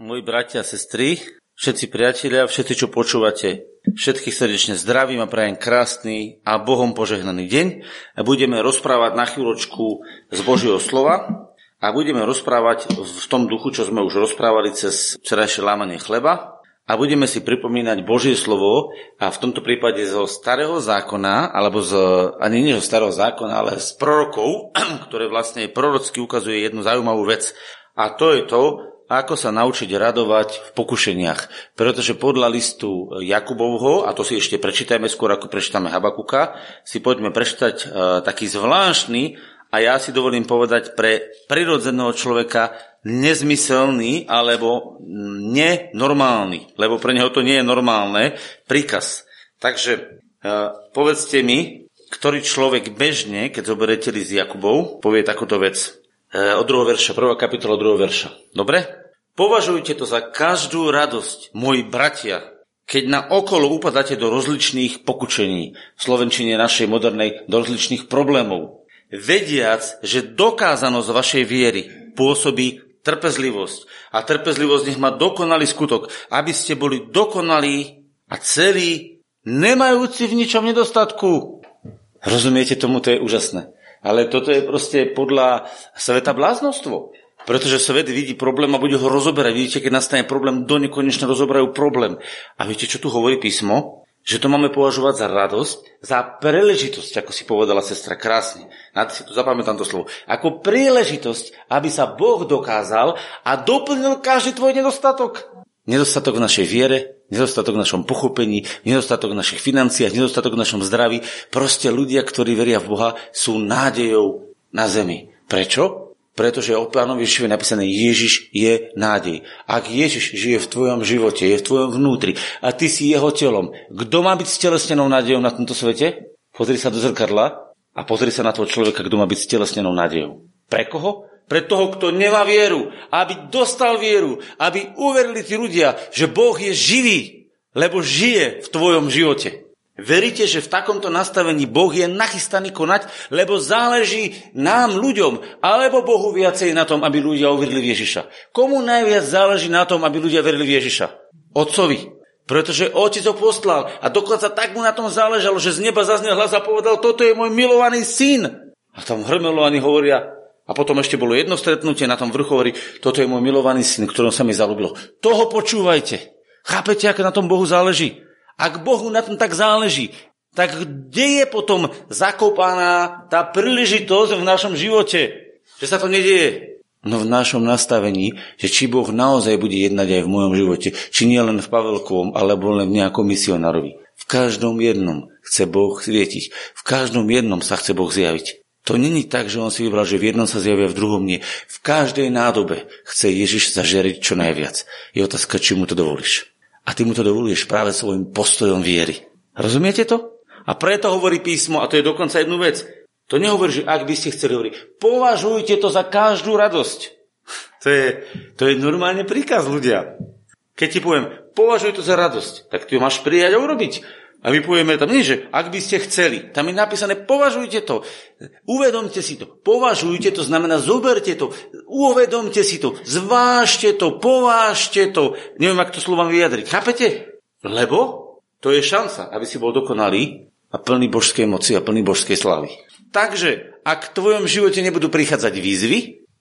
moji bratia a sestry, všetci priatelia, všetci, čo počúvate, všetkých srdečne zdravím a prajem krásny a Bohom požehnaný deň. A budeme rozprávať na chvíľočku z Božieho slova a budeme rozprávať v tom duchu, čo sme už rozprávali cez včerajšie lámanie chleba a budeme si pripomínať Božie slovo a v tomto prípade zo starého zákona, alebo z, ani nie zo starého zákona, ale z prorokov, ktoré vlastne prorocky ukazuje jednu zaujímavú vec. A to je to, ako sa naučiť radovať v pokušeniach. Pretože podľa listu Jakubovho, a to si ešte prečítajme skôr, ako prečítame Habakuka, si poďme prečítať uh, taký zvláštny a ja si dovolím povedať pre prirodzeného človeka nezmyselný alebo nenormálny, lebo pre neho to nie je normálne, príkaz. Takže uh, povedzte mi, ktorý človek bežne, keď zoberete list Jakubov, povie takúto vec. Uh, od druhého verša, prvá kapitola druhého verša. Dobre? Považujte to za každú radosť, moji bratia, keď na okolo upadáte do rozličných pokučení, v slovenčine našej modernej, do rozličných problémov. Vediac, že dokázanosť vašej viery pôsobí trpezlivosť. A trpezlivosť nech má dokonalý skutok, aby ste boli dokonalí a celí, nemajúci v ničom nedostatku. Rozumiete tomu, to je úžasné. Ale toto je proste podľa sveta bláznostvo. Pretože svet vidí problém a bude ho rozoberať. Vidíte, keď nastane problém, do nekonečne rozoberajú problém. A viete, čo tu hovorí písmo? Že to máme považovať za radosť, za príležitosť, ako si povedala sestra krásne. Na si zapamätám to slovo. Ako príležitosť, aby sa Boh dokázal a doplnil každý tvoj nedostatok. Nedostatok v našej viere, nedostatok v našom pochopení, nedostatok v našich financiách, nedostatok v našom zdraví. Proste ľudia, ktorí veria v Boha, sú nádejou na zemi. Prečo? Pretože o pánovi Ježišovi je napísané Ježiš je nádej. Ak Ježiš žije v tvojom živote, je v tvojom vnútri a ty si jeho telom, kto má byť stelesnenou nádejou na tomto svete? Pozri sa do zrkadla a pozri sa na toho človeka, kto má byť stelesnenou nádejou. Pre koho? Pre toho, kto nemá vieru. Aby dostal vieru. Aby uverili tí ľudia, že Boh je živý, lebo žije v tvojom živote. Veríte, že v takomto nastavení Boh je nachystaný konať, lebo záleží nám, ľuďom, alebo Bohu viacej na tom, aby ľudia uverili v Ježiša? Komu najviac záleží na tom, aby ľudia verili v Ježiša? Otcovi. Pretože otec ho poslal a dokonca tak mu na tom záležalo, že z neba zaznel hlas a povedal, toto je môj milovaný syn. A tam hrmelo ani hovoria, a potom ešte bolo jedno stretnutie na tom vrchu, hovorí, toto je môj milovaný syn, ktorom sa mi zalúbilo. Toho počúvajte. Chápete, ako na tom Bohu záleží? Ak Bohu na tom tak záleží, tak kde je potom zakopaná tá príležitosť v našom živote? Že sa to nedieje? No v našom nastavení, že či Boh naozaj bude jednať aj v mojom živote, či nie len v Pavelkovom, alebo len v nejakom misionárovi. V každom jednom chce Boh svietiť. V každom jednom sa chce Boh zjaviť. To není tak, že on si vybral, že v jednom sa zjavia, v druhom nie. V každej nádobe chce Ježiš zažiariť čo najviac. Je otázka, či mu to dovolíš. A ty mu to dovoluješ práve svojim postojom viery. Rozumiete to? A preto hovorí písmo, a to je dokonca jednu vec, to nehovorí, že ak by ste chceli hovoriť, považujte to za každú radosť. To je, to je normálne príkaz ľudia. Keď ti poviem, považuj to za radosť, tak ty ho máš prijať a urobiť. A my povieme tam nie, že ak by ste chceli, tam je napísané, považujte to, uvedomte si to, považujte to, znamená zoberte to, uvedomte si to, zvážte to, povážte to, neviem, ako to slovám vyjadriť, chápete? Lebo to je šanca, aby si bol dokonalý a plný božskej moci a plný božskej slavy. Takže, ak v tvojom živote nebudú prichádzať výzvy,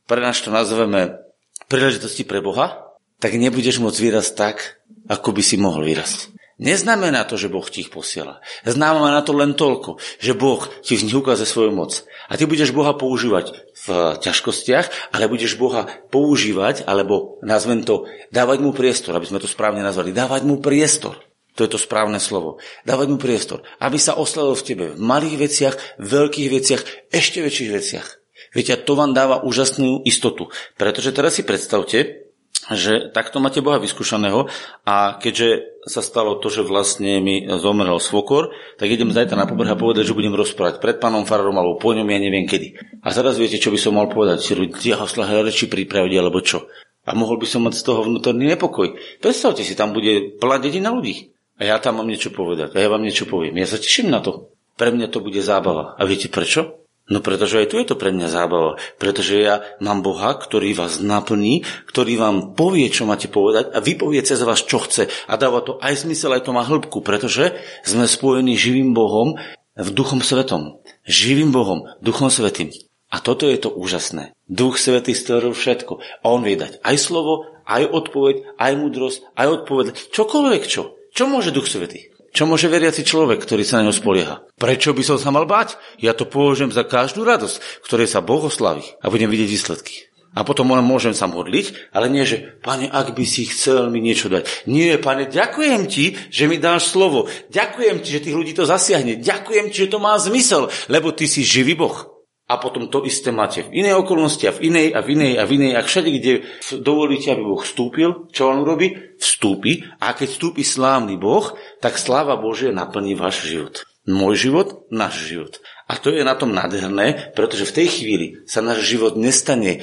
pre nás to nazveme príležitosti pre Boha, tak nebudeš môcť vyrásť tak, ako by si mohol vyrásť. Neznamená to, že Boh ti ich posiela. Znamená to len toľko, že Boh ti v nich ukáže svoju moc. A ty budeš Boha používať v ťažkostiach, ale budeš Boha používať, alebo nazvem to, dávať mu priestor, aby sme to správne nazvali, dávať mu priestor. To je to správne slovo. Dávať mu priestor, aby sa oslavil v tebe v malých veciach, veľkých veciach, ešte väčších veciach. Viete, to vám dáva úžasnú istotu. Pretože teraz si predstavte, že takto máte Boha vyskúšaného a keďže sa stalo to, že vlastne mi zomrel svokor, tak idem zajtra na povrch a povedať, že budem rozprávať pred pánom farárom alebo po ňom, ja neviem kedy. A teraz viete, čo by som mal povedať, si ľudia ho reči pripraviť alebo čo. A mohol by som mať z toho vnútorný nepokoj. Predstavte si, tam bude plná dedina ľudí. A ja tam mám niečo povedať. A ja vám niečo poviem. Ja sa teším na to. Pre mňa to bude zábava. A viete prečo? No pretože aj tu je to pre mňa zábava. Pretože ja mám Boha, ktorý vás naplní, ktorý vám povie, čo máte povedať a vypovie cez vás, čo chce. A dáva to aj zmysel, aj to má hĺbku, pretože sme spojení živým Bohom v Duchom Svetom. Živým Bohom, Duchom Svetým. A toto je to úžasné. Duch Svetý stvoril všetko. A on vie dať aj slovo, aj odpoveď, aj múdrosť, aj odpoveď. Čokoľvek čo. Čo môže Duch Svetý? Čo môže veriaci človek, ktorý sa na ňo spolieha? Prečo by som sa mal báť? Ja to považujem za každú radosť, ktorej sa Boh oslaví a budem vidieť výsledky. A potom môžem sa modliť, ale nie, že pane, ak by si chcel mi niečo dať. Nie, pane, ďakujem ti, že mi dáš slovo. Ďakujem ti, že tých ľudí to zasiahne. Ďakujem ti, že to má zmysel, lebo ty si živý Boh a potom to isté máte v inej okolnosti a v inej a v inej a v inej a všade, kde dovolíte, aby Boh vstúpil, čo on urobí? Vstúpi a keď vstúpi slávny Boh, tak sláva Božia naplní váš život. Môj život, náš život. A to je na tom nádherné, pretože v tej chvíli sa náš život nestane e,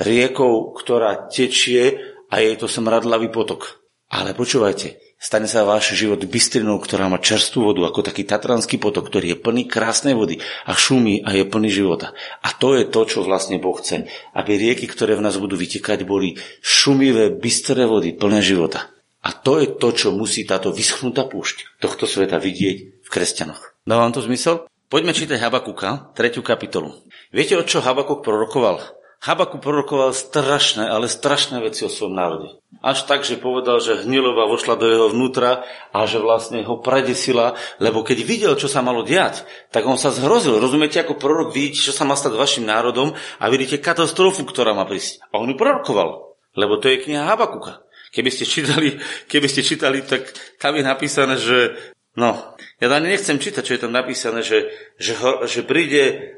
riekou, ktorá tečie a je to smradlavý potok. Ale počúvajte, Stane sa váš život bystrinou, ktorá má čerstvú vodu, ako taký tatranský potok, ktorý je plný krásnej vody a šumí a je plný života. A to je to, čo vlastne Boh chce. Aby rieky, ktoré v nás budú vytekať, boli šumivé, bystré vody, plné života. A to je to, čo musí táto vyschnutá púšť tohto sveta vidieť v kresťanoch. Dáva vám to zmysel? Poďme čítať Habakuka, tretiu kapitolu. Viete, o čo Habakuk prorokoval? Habaku prorokoval strašné, ale strašné veci o svojom národe. Až tak, že povedal, že hnilova vošla do jeho vnútra a že vlastne ho predesila, lebo keď videl, čo sa malo diať, tak on sa zhrozil. Rozumiete, ako prorok vidíte, čo sa má stať vašim národom a vidíte katastrofu, ktorá má prísť. A on ju prorokoval, lebo to je kniha Habakuka. Keby ste čítali, keby ste čítali, tak tam je napísané, že No, ja ani nechcem čítať, čo je tam napísané, že, že, že príde,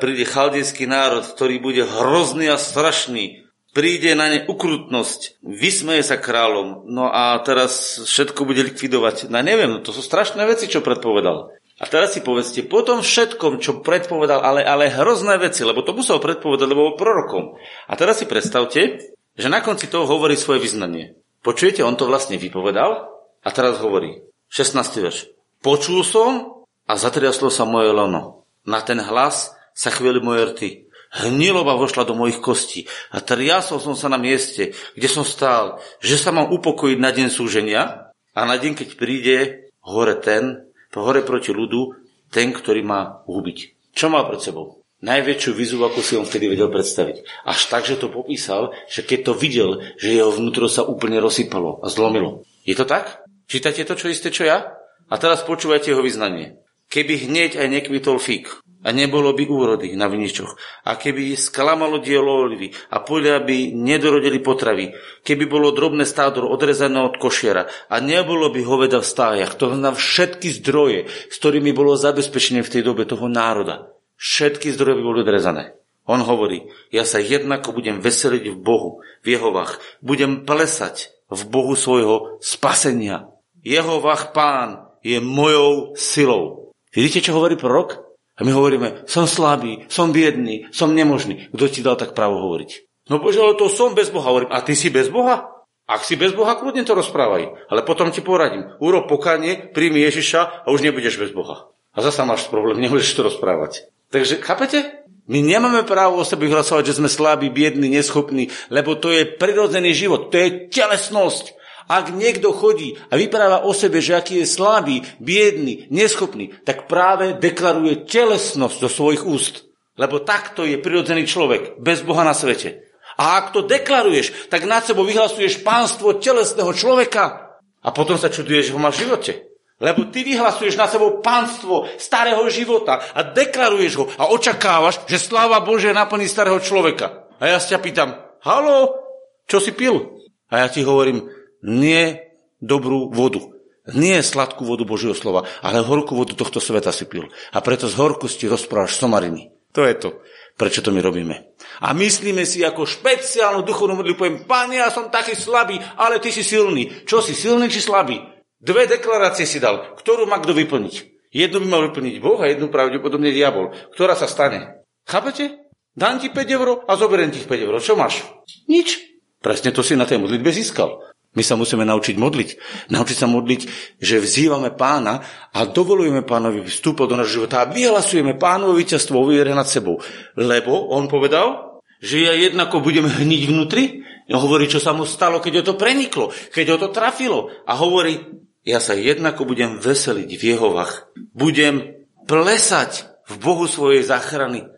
príde chaldejský národ, ktorý bude hrozný a strašný. Príde na ne ukrutnosť, vysmeje sa kráľom, no a teraz všetko bude likvidovať. No neviem, no to sú strašné veci, čo predpovedal. A teraz si povedzte, po tom všetkom, čo predpovedal, ale, ale hrozné veci, lebo to musel predpovedať, lebo bol prorokom. A teraz si predstavte, že na konci toho hovorí svoje vyznanie. Počujete, on to vlastne vypovedal a teraz hovorí, 16. verš. Počul som a zatriaslo sa moje lono. Na ten hlas sa chvíli moje rty. Hnilova vošla do mojich kostí a triasol som sa na mieste, kde som stál, že sa mám upokojiť na deň súženia a na deň, keď príde hore ten, hore proti ľudu, ten, ktorý má ubiť. Čo má pred sebou? Najväčšiu vizu, ako si on vtedy vedel predstaviť. Až tak, že to popísal, že keď to videl, že jeho vnútro sa úplne rozsypalo a zlomilo. Je to tak? Čítate to, čo isté, čo ja? A teraz počúvajte jeho vyznanie. Keby hneď aj nekvitol fík a nebolo by úrody na viničoch a keby sklamalo dielo olivy a polia by nedorodili potravy, keby bolo drobné stádo odrezané od košiera a nebolo by hoveda v stájach, to na všetky zdroje, s ktorými bolo zabezpečenie v tej dobe toho národa. Všetky zdroje by boli odrezané. On hovorí, ja sa jednako budem veseliť v Bohu, v Jehovách, budem plesať v Bohu svojho spasenia, Jehovah pán je mojou silou. Vidíte, čo hovorí prorok? A my hovoríme, som slabý, som biedný, som nemožný. Kto ti dal tak právo hovoriť? No bože, ale to som bez Boha. Hovorím, a ty si bez Boha? Ak si bez Boha, kľudne to rozprávaj. Ale potom ti poradím. Urob pokanie, príjmi Ježiša a už nebudeš bez Boha. A zasa máš problém, nemôžeš to rozprávať. Takže, chápete? My nemáme právo o sebe vyhlasovať, že sme slabí, biední, neschopní, lebo to je prirodzený život, to je telesnosť. Ak niekto chodí a vypráva o sebe, že aký je slabý, biedný, neschopný, tak práve deklaruje telesnosť do svojich úst. Lebo takto je prirodzený človek, bez Boha na svete. A ak to deklaruješ, tak nad sebou vyhlasuješ pánstvo telesného človeka. A potom sa čuduješ, že ho máš v živote. Lebo ty vyhlasuješ na sebou pánstvo starého života a deklaruješ ho a očakávaš, že sláva Bože naplní starého človeka. A ja sa ťa pýtam, halo, čo si pil? A ja ti hovorím, nie dobrú vodu. Nie sladkú vodu Božieho slova, ale horkú vodu tohto sveta si pil. A preto z horkosti rozprávaš somariny. To je to, prečo to my robíme. A myslíme si ako špeciálnu duchovnú modlitbu, poviem, Pane, ja som taký slabý, ale ty si silný. Čo si, silný či slabý? Dve deklarácie si dal, ktorú má kto vyplniť. Jednu by mal vyplniť Boh a jednu pravdepodobne diabol. Ktorá sa stane? Chápete? Dám ti 5 eur a zoberiem ti 5 eur. Čo máš? Nič. Presne to si na tej modlitbe získal. My sa musíme naučiť modliť. Naučiť sa modliť, že vzývame pána a dovolujeme pánovi vstúpať do nášho života a vyhlasujeme pánovo víťazstvo o nad sebou. Lebo on povedal, že ja jednako budem hniť vnútri, hovorí, čo sa mu stalo, keď ho to preniklo, keď ho to trafilo. A hovorí, ja sa jednako budem veseliť v Jehovách. Budem plesať v Bohu svojej záchrany.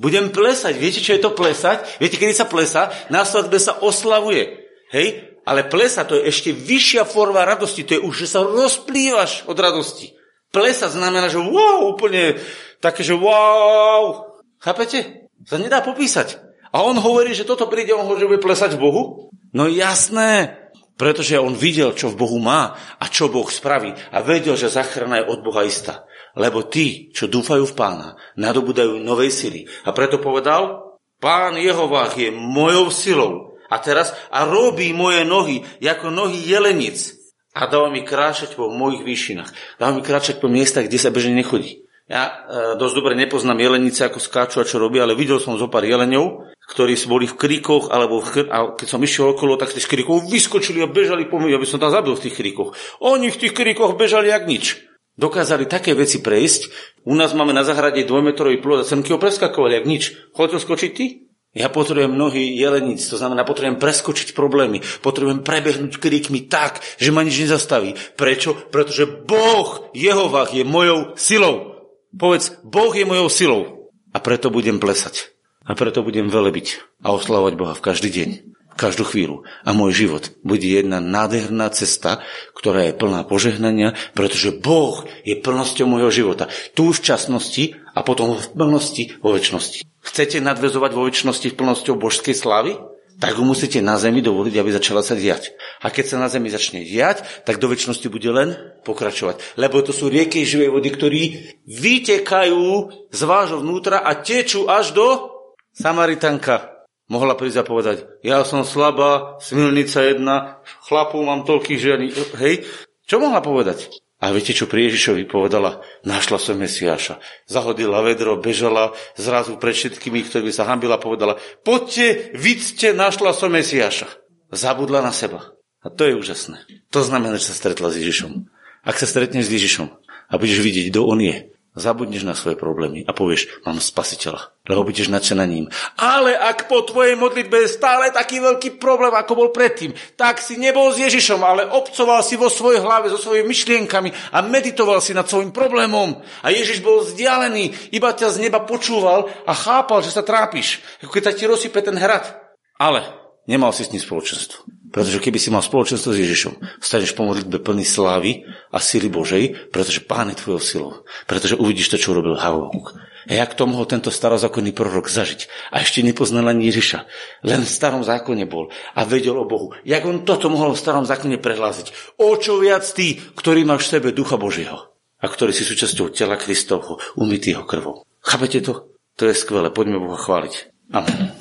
Budem plesať. Viete, čo je to plesať? Viete, kedy sa plesá? Na svadbe sa oslavuje. Hej? Ale plesa to je ešte vyššia forma radosti. To je už, že sa rozplývaš od radosti. Plesa znamená, že wow, úplne také, že wow. Chápete? Sa nedá popísať. A on hovorí, že toto príde, on hovorí, že bude plesať v Bohu? No jasné, pretože on videl, čo v Bohu má a čo Boh spraví a vedel, že záchrana je od Boha istá. Lebo tí, čo dúfajú v pána, nadobudajú novej sily. A preto povedal, pán Jehovách je mojou silou. A teraz, a robí moje nohy, ako nohy jelenic. A dáva mi kráčať po mojich výšinách. Dáva mi kráčať po miestach, kde sa bežne nechodí. Ja e, dosť dobre nepoznám jelenice, ako skáču a čo robia, ale videl som zo pár jeleňov, ktorí boli v kríkoch, alebo v chr- a keď som išiel okolo, tak z kríkov vyskočili a bežali po mňa, aby som tam zabil v tých kríkoch. Oni v tých kríkoch bežali jak nič dokázali také veci prejsť. U nás máme na zahrade dvojmetrový plod a semky ho preskakovali, ak nič. Chodil skočiť ty? Ja potrebujem mnohý jelenic, to znamená, potrebujem preskočiť problémy, potrebujem prebehnúť kríkmi tak, že ma nič nezastaví. Prečo? Pretože Boh, Jehovách, je mojou silou. Povedz, Boh je mojou silou. A preto budem plesať. A preto budem velebiť a oslavovať Boha v každý deň každú chvíľu. A môj život bude jedna nádherná cesta, ktorá je plná požehnania, pretože Boh je plnosťou môjho života. Tu v časnosti a potom v plnosti vo väčšnosti. Chcete nadvezovať vo väčšnosti plnosťou božskej slávy? Tak ho musíte na zemi dovoliť, aby začala sa diať. A keď sa na zemi začne diať, tak do väčšnosti bude len pokračovať. Lebo to sú rieky živej vody, ktorí vytekajú z vášho vnútra a tečú až do Samaritanka mohla prísť a povedať, ja som slabá, smilnica jedna, chlapu mám toľkých, že ani... Hej, čo mohla povedať? A viete, čo pri Ježišovi povedala? Našla som Mesiáša. Zahodila vedro, bežala zrazu pred všetkými, ktorí sa hambila, povedala, poďte, vidzte, našla som Mesiáša. Zabudla na seba. A to je úžasné. To znamená, že sa stretla s Ježišom. Ak sa stretneš s Ježišom a budeš vidieť, kto on je, Zabudneš na svoje problémy a povieš, mám spasiteľa, lebo budeš nadšená ním. Ale ak po tvojej modlitbe je stále taký veľký problém, ako bol predtým, tak si nebol s Ježišom, ale obcoval si vo svojej hlave so svojimi myšlienkami a meditoval si nad svojim problémom. A Ježiš bol vzdialený, iba ťa z neba počúval a chápal, že sa trápiš, ako keď sa ti rozsype ten hrad. Ale nemal si s ním spoločenstvo. Pretože keby si mal spoločenstvo s Ježišom, staneš po modlitbe plný slávy a sily Božej, pretože Pán je tvojou silou. Pretože uvidíš to, čo urobil Havokuk. A jak to mohol tento starozákonný prorok zažiť? A ešte nepoznal ani Ježiša. Len v starom zákone bol a vedel o Bohu. Jak on toto mohol v starom zákone prehlásiť? O čo viac tí, ktorí máš v sebe Ducha Božieho a ktorí si súčasťou tela Kristovho, umytýho krvou. Chápete to? To je skvelé. Poďme Boha chváliť. Amen.